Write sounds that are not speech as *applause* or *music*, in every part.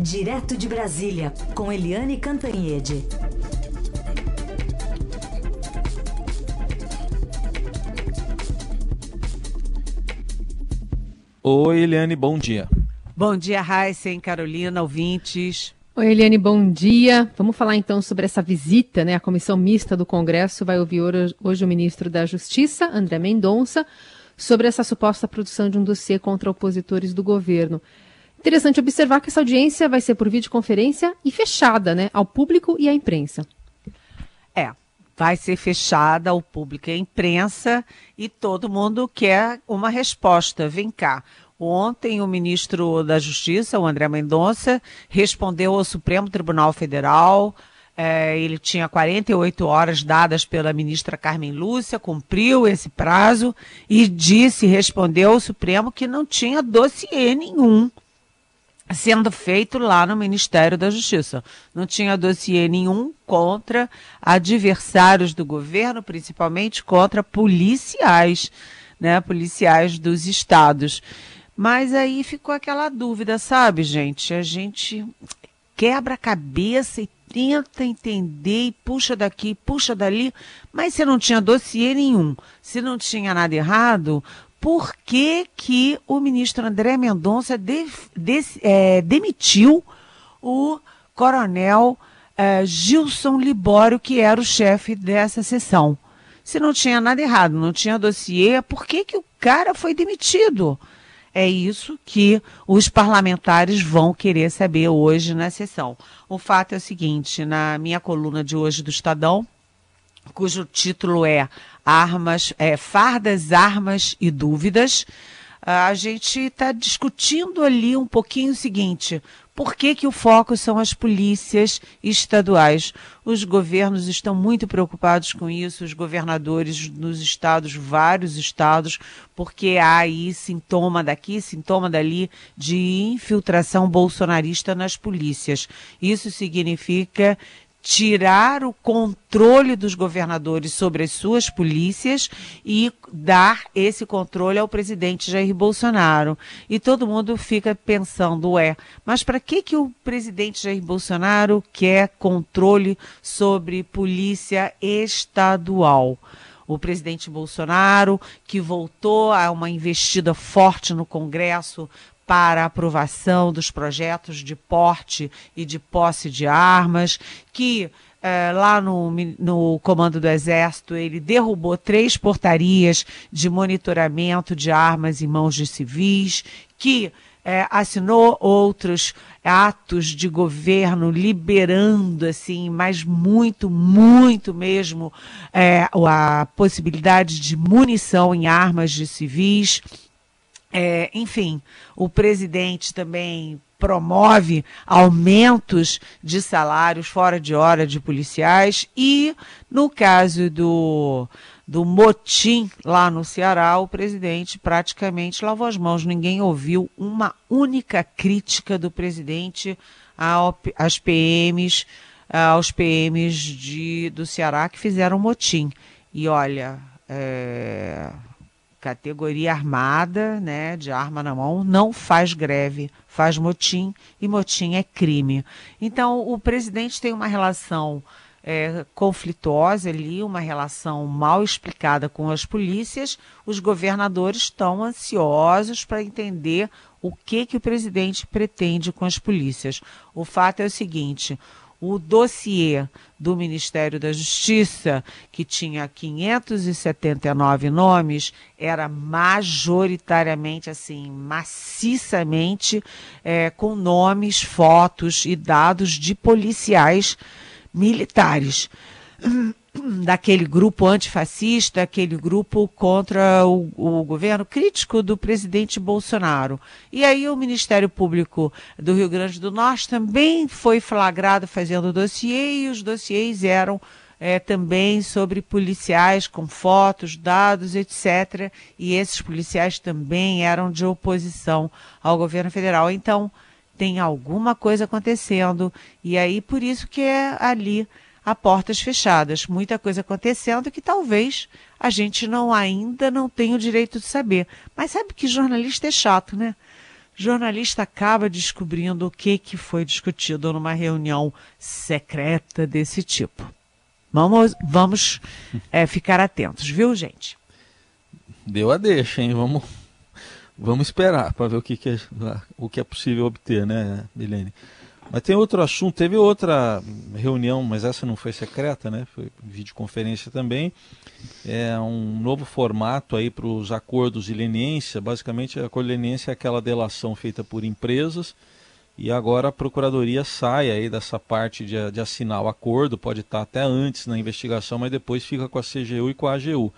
Direto de Brasília, com Eliane Cantanhede. Oi, Eliane, bom dia. Bom dia, Heisen, Carolina, ouvintes. Oi, Eliane, bom dia. Vamos falar então sobre essa visita, né? A comissão mista do Congresso vai ouvir hoje o ministro da Justiça, André Mendonça, sobre essa suposta produção de um dossiê contra opositores do governo. Interessante observar que essa audiência vai ser por videoconferência e fechada, né, ao público e à imprensa. É, vai ser fechada ao público e à imprensa e todo mundo quer uma resposta. Vem cá. Ontem, o ministro da Justiça, o André Mendonça, respondeu ao Supremo Tribunal Federal. É, ele tinha 48 horas dadas pela ministra Carmen Lúcia, cumpriu esse prazo e disse, respondeu ao Supremo que não tinha dossiê nenhum sendo feito lá no Ministério da Justiça. Não tinha dossiê nenhum contra adversários do governo, principalmente contra policiais, né, policiais dos estados. Mas aí ficou aquela dúvida, sabe, gente? A gente quebra a cabeça e tenta entender e puxa daqui, puxa dali, mas se não tinha dossiê nenhum, se não tinha nada errado, por que, que o ministro André Mendonça de, de, é, demitiu o coronel é, Gilson Libório, que era o chefe dessa sessão. Se não tinha nada errado, não tinha dossiê, por que, que o cara foi demitido? É isso que os parlamentares vão querer saber hoje na sessão. O fato é o seguinte: na minha coluna de hoje do Estadão, cujo título é Armas, é, Fardas, Armas e Dúvidas, a gente está discutindo ali um pouquinho o seguinte: por que, que o foco são as polícias estaduais? Os governos estão muito preocupados com isso, os governadores nos estados, vários estados, porque há aí sintoma daqui, sintoma dali de infiltração bolsonarista nas polícias. Isso significa tirar o controle dos governadores sobre as suas polícias e dar esse controle ao presidente Jair Bolsonaro. E todo mundo fica pensando, é, mas para que que o presidente Jair Bolsonaro quer controle sobre polícia estadual? o presidente Bolsonaro, que voltou a uma investida forte no Congresso para aprovação dos projetos de porte e de posse de armas, que é, lá no, no Comando do Exército ele derrubou três portarias de monitoramento de armas em mãos de civis, que é, assinou outros atos de governo liberando, assim, mas muito, muito mesmo, é, a possibilidade de munição em armas de civis. É, enfim, o presidente também promove aumentos de salários fora de hora de policiais e no caso do do motim lá no Ceará, o presidente praticamente lavou as mãos. Ninguém ouviu uma única crítica do presidente às PMs, aos PMs de, do Ceará que fizeram motim. E olha, é, categoria armada, né, de arma na mão, não faz greve, faz motim e motim é crime. Então, o presidente tem uma relação é, conflituosa ali, uma relação mal explicada com as polícias. Os governadores estão ansiosos para entender o que que o presidente pretende com as polícias. O fato é o seguinte: o dossiê do Ministério da Justiça, que tinha 579 nomes, era majoritariamente, assim, maciçamente, é, com nomes, fotos e dados de policiais militares daquele grupo antifascista, aquele grupo contra o, o, governo crítico do presidente Bolsonaro. E aí o Ministério Público do Rio Grande do Norte também foi flagrado fazendo dossiê e os dossiês eram é, também sobre policiais com fotos, dados, etc. E esses policiais também eram de oposição ao governo federal. Então, tem alguma coisa acontecendo. E aí, por isso que é ali a portas fechadas, muita coisa acontecendo que talvez a gente não ainda não tenha o direito de saber. Mas sabe que jornalista é chato, né? jornalista acaba descobrindo o que, que foi discutido numa reunião secreta desse tipo. Vamos, vamos é, ficar atentos, viu, gente? Deu a deixa, hein? Vamos, vamos esperar para ver o que, que, é, o que é possível obter, né, Milene? Mas tem outro assunto, teve outra reunião, mas essa não foi secreta, né? Foi videoconferência também. É um novo formato aí para os acordos de leniência. Basicamente, a acordo de leniência é aquela delação feita por empresas e agora a Procuradoria sai aí dessa parte de, de assinar o acordo, pode estar até antes na investigação, mas depois fica com a CGU e com a AGU.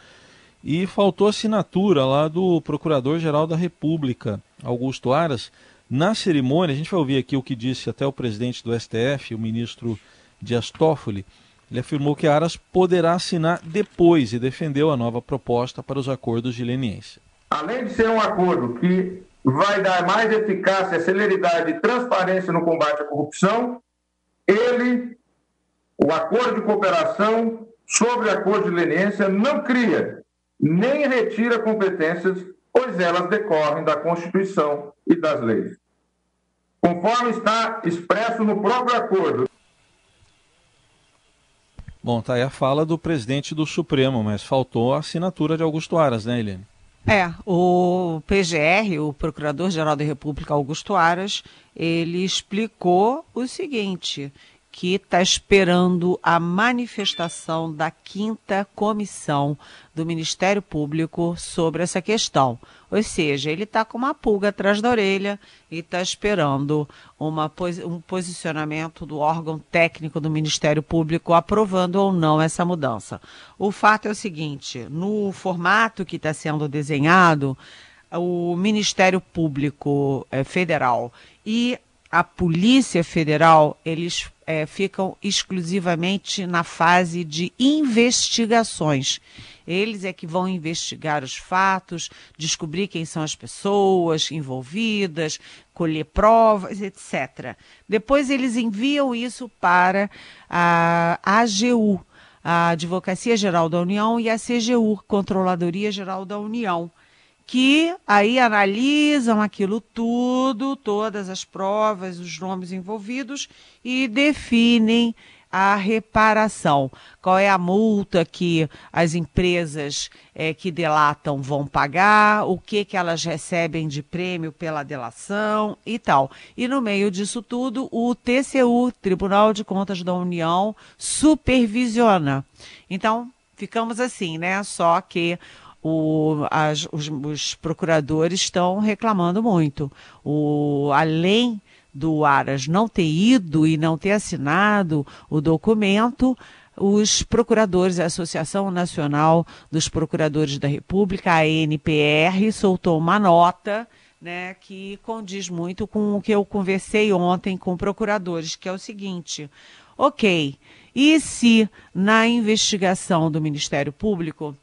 E faltou assinatura lá do Procurador-Geral da República, Augusto Aras, na cerimônia, a gente vai ouvir aqui o que disse até o presidente do STF, o ministro Dias Toffoli. Ele afirmou que Aras poderá assinar depois e defendeu a nova proposta para os acordos de leniência. Além de ser um acordo que vai dar mais eficácia, celeridade e transparência no combate à corrupção, ele, o acordo de cooperação sobre acordo de leniência, não cria nem retira competências, pois elas decorrem da Constituição e das leis conforme está expresso no próprio acordo. Bom, tá aí a fala do presidente do Supremo, mas faltou a assinatura de Augusto Aras, né, Helene? É, o PGR, o Procurador-Geral da República, Augusto Aras, ele explicou o seguinte, que está esperando a manifestação da quinta comissão do Ministério Público sobre essa questão. Ou seja, ele está com uma pulga atrás da orelha e está esperando uma, um posicionamento do órgão técnico do Ministério Público aprovando ou não essa mudança. O fato é o seguinte: no formato que está sendo desenhado, o Ministério Público eh, Federal e a Polícia Federal, eles é, ficam exclusivamente na fase de investigações. Eles é que vão investigar os fatos, descobrir quem são as pessoas envolvidas, colher provas, etc. Depois eles enviam isso para a AGU, a Advocacia Geral da União, e a CGU, Controladoria Geral da União que aí analisam aquilo tudo, todas as provas, os nomes envolvidos e definem a reparação. Qual é a multa que as empresas é, que delatam vão pagar, o que, que elas recebem de prêmio pela delação e tal. E no meio disso tudo, o TCU, Tribunal de Contas da União, supervisiona. Então, ficamos assim, né? Só que o, as, os, os, procuradores estão reclamando muito. O, além do Aras não ter ido e não ter assinado o documento, os procuradores, a Associação Nacional dos Procuradores da República, a ANPR, soltou uma nota né, que condiz muito com o que eu conversei ontem com procuradores, que é o seguinte: ok, e se na investigação do Ministério Público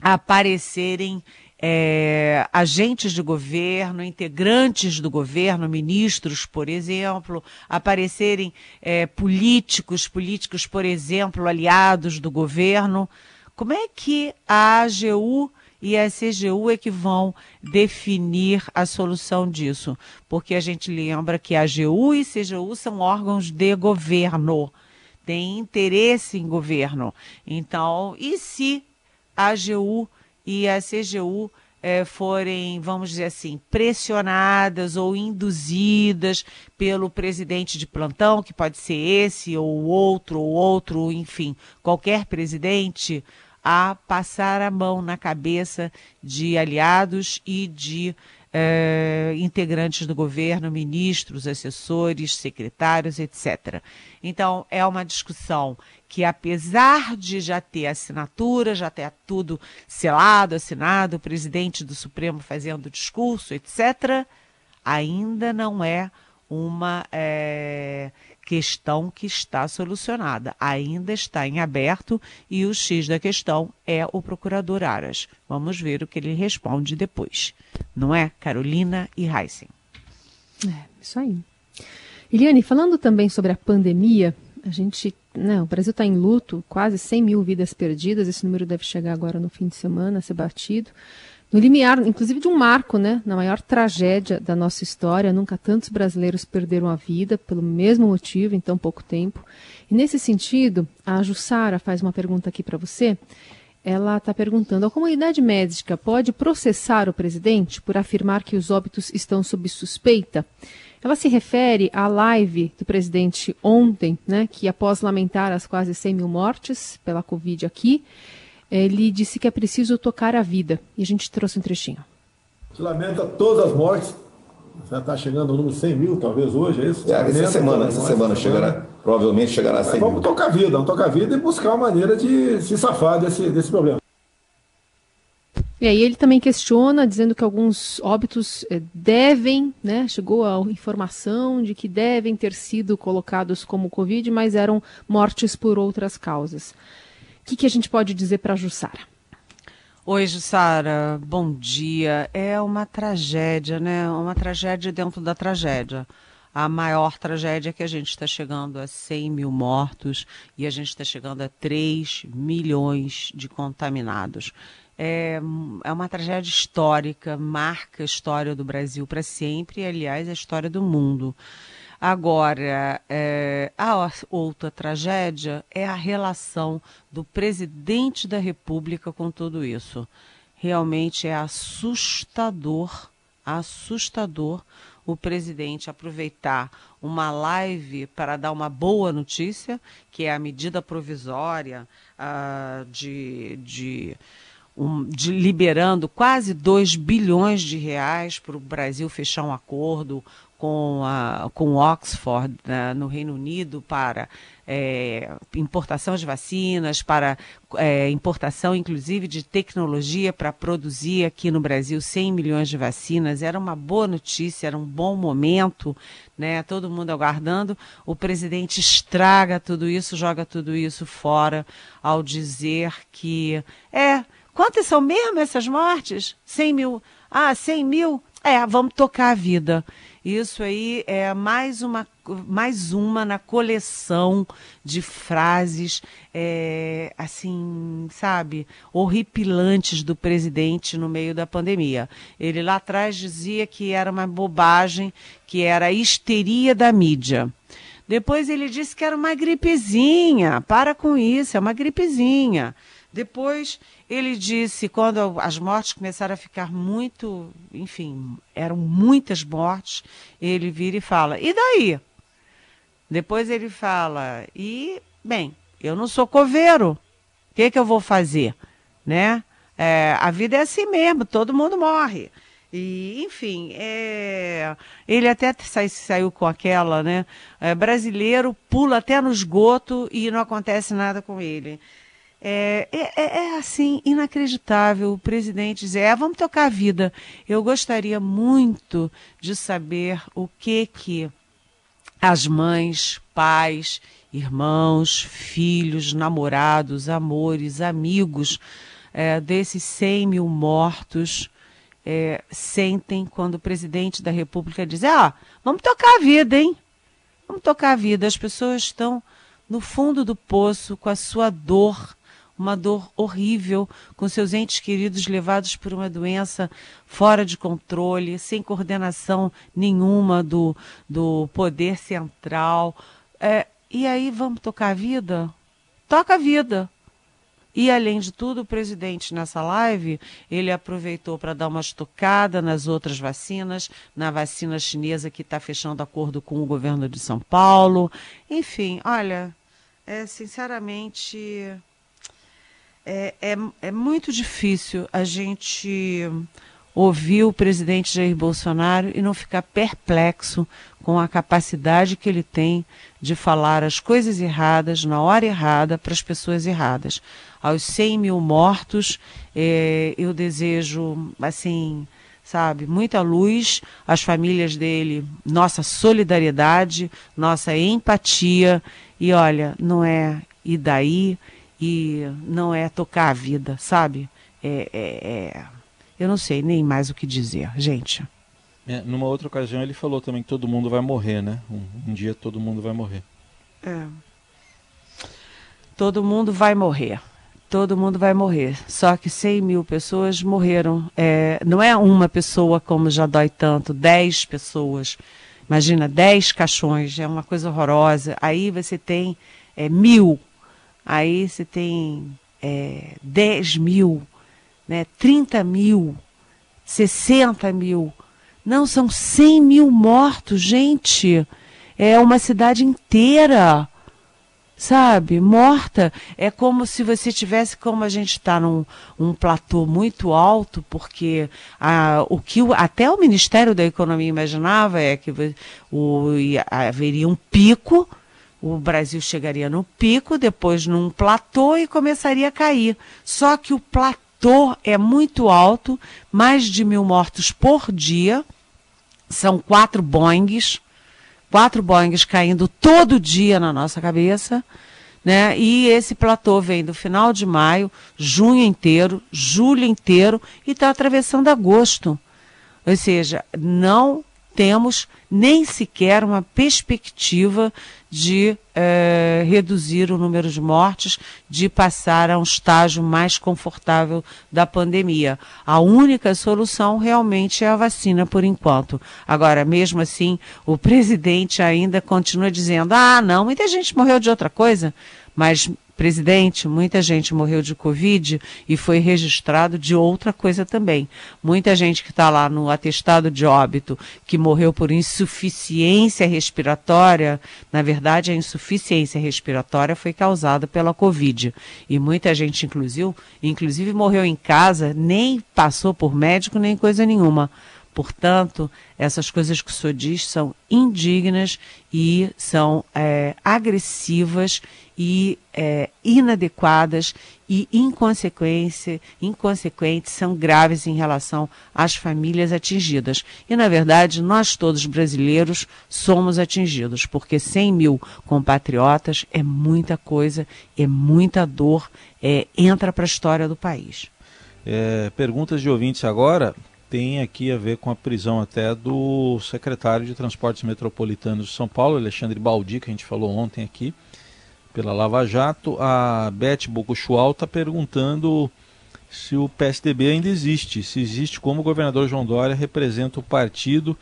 aparecerem é, agentes de governo, integrantes do governo, ministros, por exemplo, aparecerem é, políticos, políticos, por exemplo, aliados do governo. Como é que a AGU e a CGU é que vão definir a solução disso? Porque a gente lembra que a AGU e CGU são órgãos de governo, têm interesse em governo. Então, e se a AGU e a CGU é, forem, vamos dizer assim, pressionadas ou induzidas pelo presidente de plantão, que pode ser esse ou outro ou outro, enfim, qualquer presidente, a passar a mão na cabeça de aliados e de é, integrantes do governo, ministros, assessores, secretários, etc. Então, é uma discussão que, apesar de já ter assinatura, já ter tudo selado, assinado, o presidente do Supremo fazendo discurso, etc., ainda não é uma é, questão que está solucionada. Ainda está em aberto e o X da questão é o procurador Aras. Vamos ver o que ele responde depois. Não é, Carolina e Heisen? É, isso aí. Eliane, falando também sobre a pandemia, a gente, né, o Brasil está em luto, quase 100 mil vidas perdidas, esse número deve chegar agora no fim de semana a ser batido. no limiar, inclusive de um marco, né, na maior tragédia da nossa história. Nunca tantos brasileiros perderam a vida pelo mesmo motivo em tão pouco tempo. E nesse sentido, a Jussara faz uma pergunta aqui para você. Ela está perguntando: a comunidade médica pode processar o presidente por afirmar que os óbitos estão sob suspeita? Ela se refere à live do presidente ontem, né, que após lamentar as quase 100 mil mortes pela Covid aqui, ele disse que é preciso tocar a vida. E a gente trouxe um trechinho. Se lamenta todas as mortes. Já está chegando ao número 100 mil, talvez hoje, é isso? É, essa semana, essa semana chegará, provavelmente chegará a 100 Vamos mil. tocar a vida, vamos tocar a vida e buscar uma maneira de se safar desse, desse problema. E aí ele também questiona, dizendo que alguns óbitos eh, devem, né, chegou a informação de que devem ter sido colocados como Covid, mas eram mortes por outras causas que, que a gente pode dizer para a Jussara? Oi, Jussara, bom dia. É uma tragédia, né? Uma tragédia dentro da tragédia. A maior tragédia é que a gente está chegando a 100 mil mortos e a gente está chegando a 3 milhões de contaminados. É, é uma tragédia histórica, marca a história do Brasil para sempre e, aliás, a história do mundo. Agora, é, a outra tragédia é a relação do presidente da República com tudo isso. Realmente é assustador, assustador o presidente aproveitar uma live para dar uma boa notícia, que é a medida provisória uh, de, de, um, de liberando quase 2 bilhões de reais para o Brasil fechar um acordo com, a, com Oxford né, no Reino Unido para é, importação de vacinas, para é, importação inclusive de tecnologia para produzir aqui no Brasil 100 milhões de vacinas. Era uma boa notícia, era um bom momento, né? todo mundo aguardando. O presidente estraga tudo isso, joga tudo isso fora ao dizer que é. Quantas são mesmo essas mortes? 100 mil. Ah, 100 mil? É, vamos tocar a vida. Isso aí é mais uma, mais uma na coleção de frases, é, assim, sabe, horripilantes do presidente no meio da pandemia. Ele lá atrás dizia que era uma bobagem, que era a histeria da mídia. Depois ele disse que era uma gripezinha. Para com isso, é uma gripezinha. Depois ele disse, quando as mortes começaram a ficar muito, enfim, eram muitas mortes, ele vira e fala: e daí? Depois ele fala: e, bem, eu não sou coveiro, o que, que eu vou fazer? Né? É, a vida é assim mesmo, todo mundo morre. E, enfim, é, ele até sai, saiu com aquela, né? É, brasileiro pula até no esgoto e não acontece nada com ele. É, é, é, é, assim, inacreditável o presidente dizer, é, vamos tocar a vida. Eu gostaria muito de saber o que que as mães, pais, irmãos, filhos, namorados, amores, amigos é, desses 100 mil mortos é, sentem quando o presidente da República diz, ah, vamos tocar a vida, hein? Vamos tocar a vida. As pessoas estão no fundo do poço com a sua dor uma dor horrível, com seus entes queridos levados por uma doença fora de controle, sem coordenação nenhuma do, do poder central. É, e aí vamos tocar a vida? Toca a vida. E, além de tudo, o presidente, nessa live, ele aproveitou para dar uma estocada nas outras vacinas, na vacina chinesa que está fechando acordo com o governo de São Paulo. Enfim, olha, é, sinceramente, é, é, é muito difícil a gente ouvir o presidente Jair Bolsonaro e não ficar perplexo com a capacidade que ele tem de falar as coisas erradas na hora errada para as pessoas erradas. Aos 100 mil mortos, é, eu desejo, assim, sabe, muita luz às famílias dele, nossa solidariedade, nossa empatia. E olha, não é e daí e não é tocar a vida, sabe? É, é, é... Eu não sei nem mais o que dizer, gente. É, numa outra ocasião ele falou também que todo mundo vai morrer, né? Um, um dia todo mundo vai morrer. É. Todo mundo vai morrer. todo mundo vai morrer. Só que 100 mil pessoas morreram. É, não é uma pessoa como já dói tanto, 10 pessoas. Imagina, 10 caixões, é uma coisa horrorosa. Aí você tem é, mil, aí você tem é, 10 mil, né, 30 mil, 60 mil. Não, são 100 mil mortos, gente. É uma cidade inteira sabe, morta. É como se você tivesse, como a gente está num um platô muito alto, porque a, o que o, até o Ministério da Economia imaginava é que o, haveria um pico, o Brasil chegaria no pico, depois num platô e começaria a cair. Só que o platô é muito alto, mais de mil mortos por dia, são quatro Boeings, quatro Boeings caindo todo dia na nossa cabeça. Né? E esse platô vem do final de maio, junho inteiro, julho inteiro e está atravessando agosto. Ou seja, não temos nem sequer uma perspectiva de é, reduzir o número de mortes, de passar a um estágio mais confortável da pandemia. A única solução realmente é a vacina por enquanto. Agora, mesmo assim, o presidente ainda continua dizendo: ah, não, muita gente morreu de outra coisa, mas presidente, muita gente morreu de Covid e foi registrado de outra coisa também. Muita gente que está lá no atestado de óbito, que morreu por insuficiência respiratória, na verdade a insuficiência respiratória foi causada pela Covid. E muita gente, inclusive, inclusive morreu em casa, nem passou por médico, nem coisa nenhuma. Portanto, essas coisas que o senhor diz são indignas e são é, agressivas e é, inadequadas e inconsequência, inconsequentes, são graves em relação às famílias atingidas. E, na verdade, nós todos brasileiros somos atingidos, porque 100 mil compatriotas é muita coisa, é muita dor, é, entra para a história do país. É, perguntas de ouvintes agora tem aqui a ver com a prisão até do secretário de Transportes Metropolitanos de São Paulo, Alexandre Baldi, que a gente falou ontem aqui, pela Lava Jato. A Beth Bocuchual está perguntando se o PSDB ainda existe, se existe como o governador João Dória representa o partido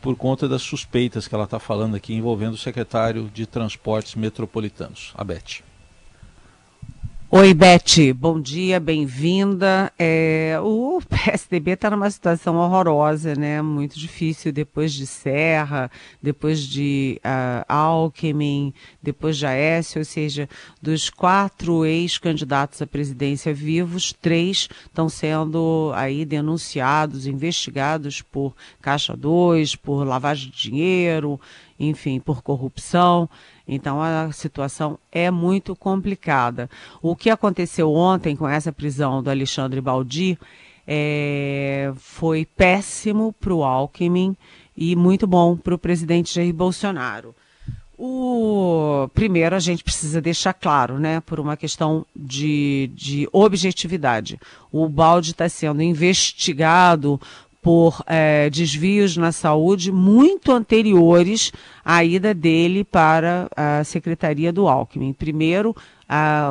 por conta das suspeitas que ela está falando aqui envolvendo o secretário de Transportes Metropolitanos, a Beth. Oi, Beth, bom dia, bem-vinda. É, o PSDB está numa situação horrorosa, né? Muito difícil depois de Serra, depois de uh, Alckmin, depois de Aécio, ou seja, dos quatro ex-candidatos à presidência vivos, três estão sendo aí denunciados, investigados por Caixa 2, por lavagem de dinheiro, enfim, por corrupção. Então a situação é muito complicada. O que aconteceu ontem com essa prisão do Alexandre Baldi é, foi péssimo para o Alckmin e muito bom para o presidente Jair Bolsonaro. O primeiro a gente precisa deixar claro, né, por uma questão de, de objetividade. O Baldi está sendo investigado por é, desvios na saúde muito anteriores à ida dele para a Secretaria do Alckmin. Primeiro,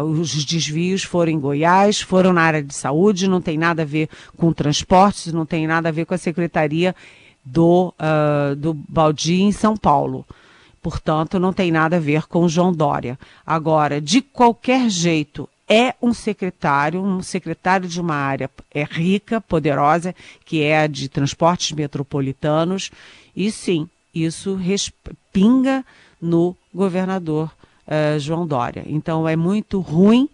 os desvios foram em Goiás, foram na área de saúde, não tem nada a ver com transportes, não tem nada a ver com a Secretaria do, uh, do Baldi em São Paulo. Portanto, não tem nada a ver com João Dória. Agora, de qualquer jeito, é um secretário, um secretário de uma área é rica, poderosa, que é a de transportes metropolitanos, e sim, isso respinga no governador uh, João Dória. Então é muito ruim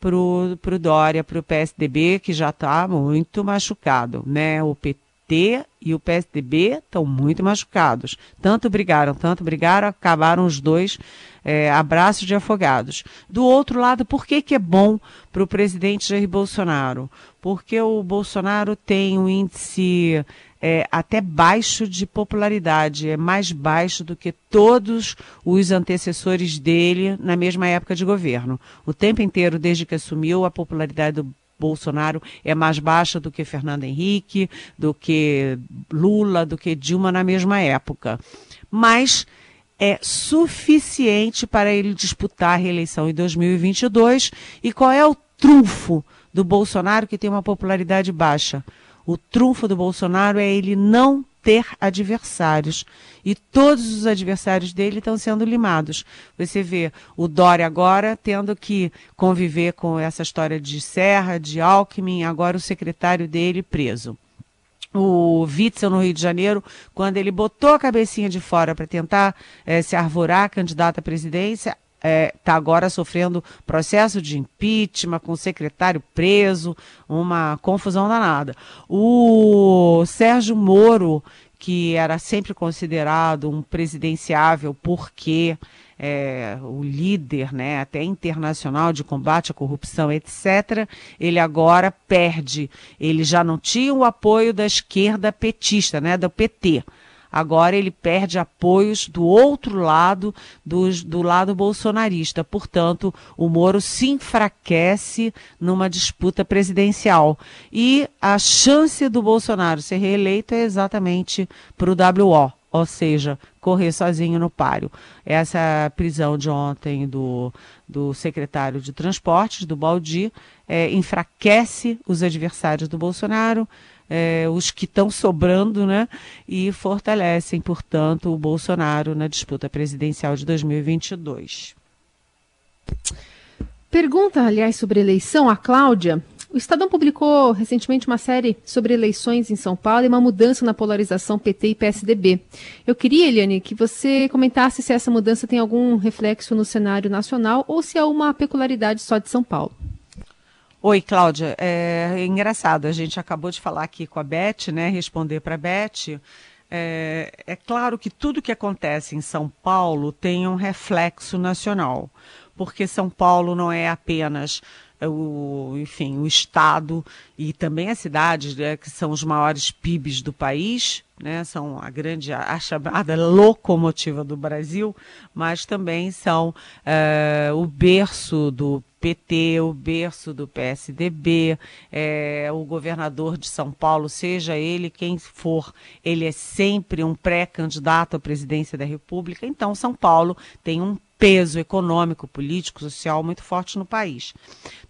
para o Dória, para o PSDB, que já está muito machucado, né? O PT e o PSDB estão muito machucados. Tanto brigaram, tanto brigaram, acabaram os dois é, abraços de afogados. Do outro lado, por que, que é bom para o presidente Jair Bolsonaro? Porque o Bolsonaro tem um índice é, até baixo de popularidade, é mais baixo do que todos os antecessores dele na mesma época de governo. O tempo inteiro, desde que assumiu, a popularidade do Bolsonaro é mais baixa do que Fernando Henrique, do que Lula, do que Dilma na mesma época. Mas é suficiente para ele disputar a reeleição em 2022. E qual é o trunfo do Bolsonaro, que tem uma popularidade baixa. O trunfo do Bolsonaro é ele não ter adversários. E todos os adversários dele estão sendo limados. Você vê o Dória agora tendo que conviver com essa história de Serra, de Alckmin, agora o secretário dele preso o Witzel no Rio de Janeiro, quando ele botou a cabecinha de fora para tentar é, se arvorar candidato à presidência, está é, tá agora sofrendo processo de impeachment, com o secretário preso, uma confusão danada. O Sérgio Moro, que era sempre considerado um presidenciável porque é, o líder, né, até internacional de combate à corrupção, etc., ele agora perde. Ele já não tinha o apoio da esquerda petista, né, do PT agora ele perde apoios do outro lado, do, do lado bolsonarista. Portanto, o Moro se enfraquece numa disputa presidencial. E a chance do Bolsonaro ser reeleito é exatamente para o WO, ou seja, correr sozinho no páreo. Essa prisão de ontem do, do secretário de Transportes, do Baldi, é, enfraquece os adversários do Bolsonaro, é, os que estão sobrando, né? E fortalecem, portanto, o Bolsonaro na disputa presidencial de 2022. Pergunta, aliás, sobre eleição, a Cláudia. O Estadão publicou recentemente uma série sobre eleições em São Paulo e uma mudança na polarização PT e PSDB. Eu queria, Eliane, que você comentasse se essa mudança tem algum reflexo no cenário nacional ou se é uma peculiaridade só de São Paulo. Oi, Cláudia. É, engraçado, a gente acabou de falar aqui com a Beth, né? Responder para a Beth. É, é, claro que tudo que acontece em São Paulo tem um reflexo nacional, porque São Paulo não é apenas o, enfim, o estado e também as cidades, né, que são os maiores PIBs do país, né, são a grande, a chamada locomotiva do Brasil, mas também são é, o berço do PT, o berço do PSDB, é, o governador de São Paulo, seja ele quem for, ele é sempre um pré-candidato à presidência da República. Então, São Paulo tem um peso econômico, político, social muito forte no país.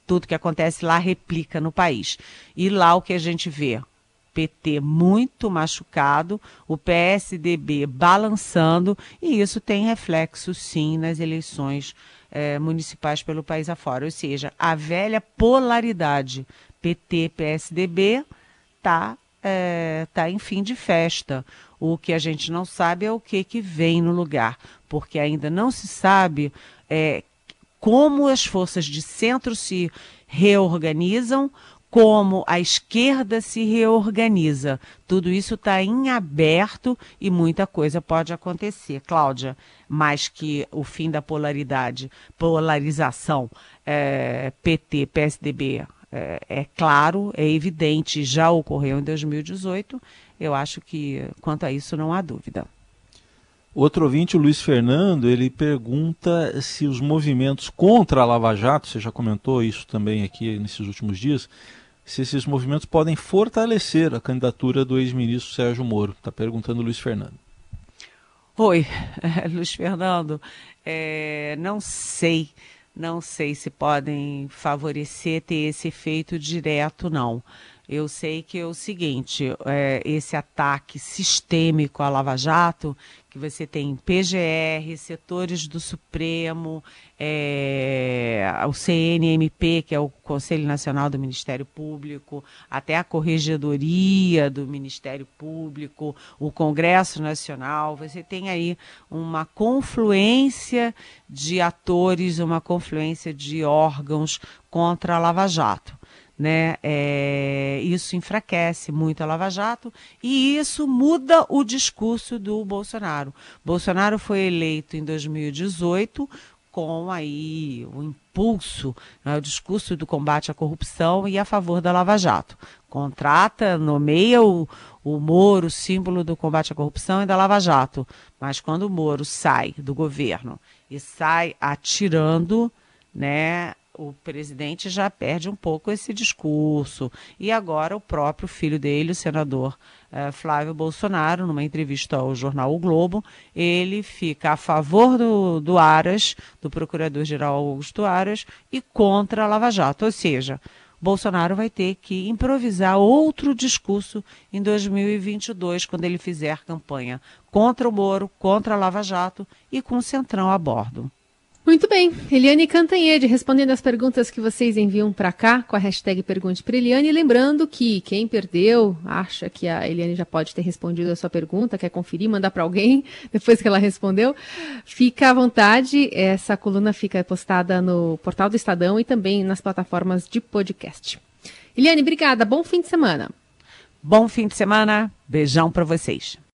Tudo que acontece lá replica no país. E lá o que a gente vê? PT muito machucado, o PSDB balançando, e isso tem reflexo sim nas eleições eh, municipais pelo país afora. Ou seja, a velha polaridade PT-PSDB está é, tá em fim de festa. O que a gente não sabe é o que, que vem no lugar, porque ainda não se sabe é, como as forças de centro se reorganizam, como a esquerda se reorganiza. Tudo isso está em aberto e muita coisa pode acontecer. Cláudia, mais que o fim da polaridade, polarização é, PT, PSDB, é, é claro, é evidente, já ocorreu em 2018. Eu acho que quanto a isso não há dúvida. Outro ouvinte, o Luiz Fernando, ele pergunta se os movimentos contra a Lava Jato, você já comentou isso também aqui nesses últimos dias, se esses movimentos podem fortalecer a candidatura do ex-ministro Sérgio Moro. Está perguntando o Luiz Fernando. Oi, *laughs* Luiz Fernando. É, não sei, não sei se podem favorecer ter esse efeito direto, não. Eu sei que é o seguinte, é, esse ataque sistêmico à Lava Jato, que você tem PGR, setores do Supremo, é, o CNMP, que é o Conselho Nacional do Ministério Público, até a Corregedoria do Ministério Público, o Congresso Nacional, você tem aí uma confluência de atores, uma confluência de órgãos contra a Lava Jato né? É, isso enfraquece muito a Lava Jato e isso muda o discurso do Bolsonaro. Bolsonaro foi eleito em 2018 com aí o impulso, né, o discurso do combate à corrupção e a favor da Lava Jato. Contrata, nomeia o, o Moro, símbolo do combate à corrupção e da Lava Jato. Mas quando o Moro sai do governo e sai atirando, né, o presidente já perde um pouco esse discurso. E agora o próprio filho dele, o senador eh, Flávio Bolsonaro, numa entrevista ao jornal O Globo, ele fica a favor do, do Aras, do procurador-geral Augusto Aras, e contra a Lava Jato. Ou seja, Bolsonaro vai ter que improvisar outro discurso em 2022, quando ele fizer campanha contra o Moro, contra a Lava Jato e com o Centrão a bordo. Muito bem. Eliane Cantanhede respondendo as perguntas que vocês enviam para cá com a hashtag Pergunte para Eliane. Lembrando que quem perdeu, acha que a Eliane já pode ter respondido a sua pergunta, quer conferir, mandar para alguém *laughs* depois que ela respondeu, fica à vontade. Essa coluna fica postada no portal do Estadão e também nas plataformas de podcast. Eliane, obrigada. Bom fim de semana. Bom fim de semana. Beijão para vocês.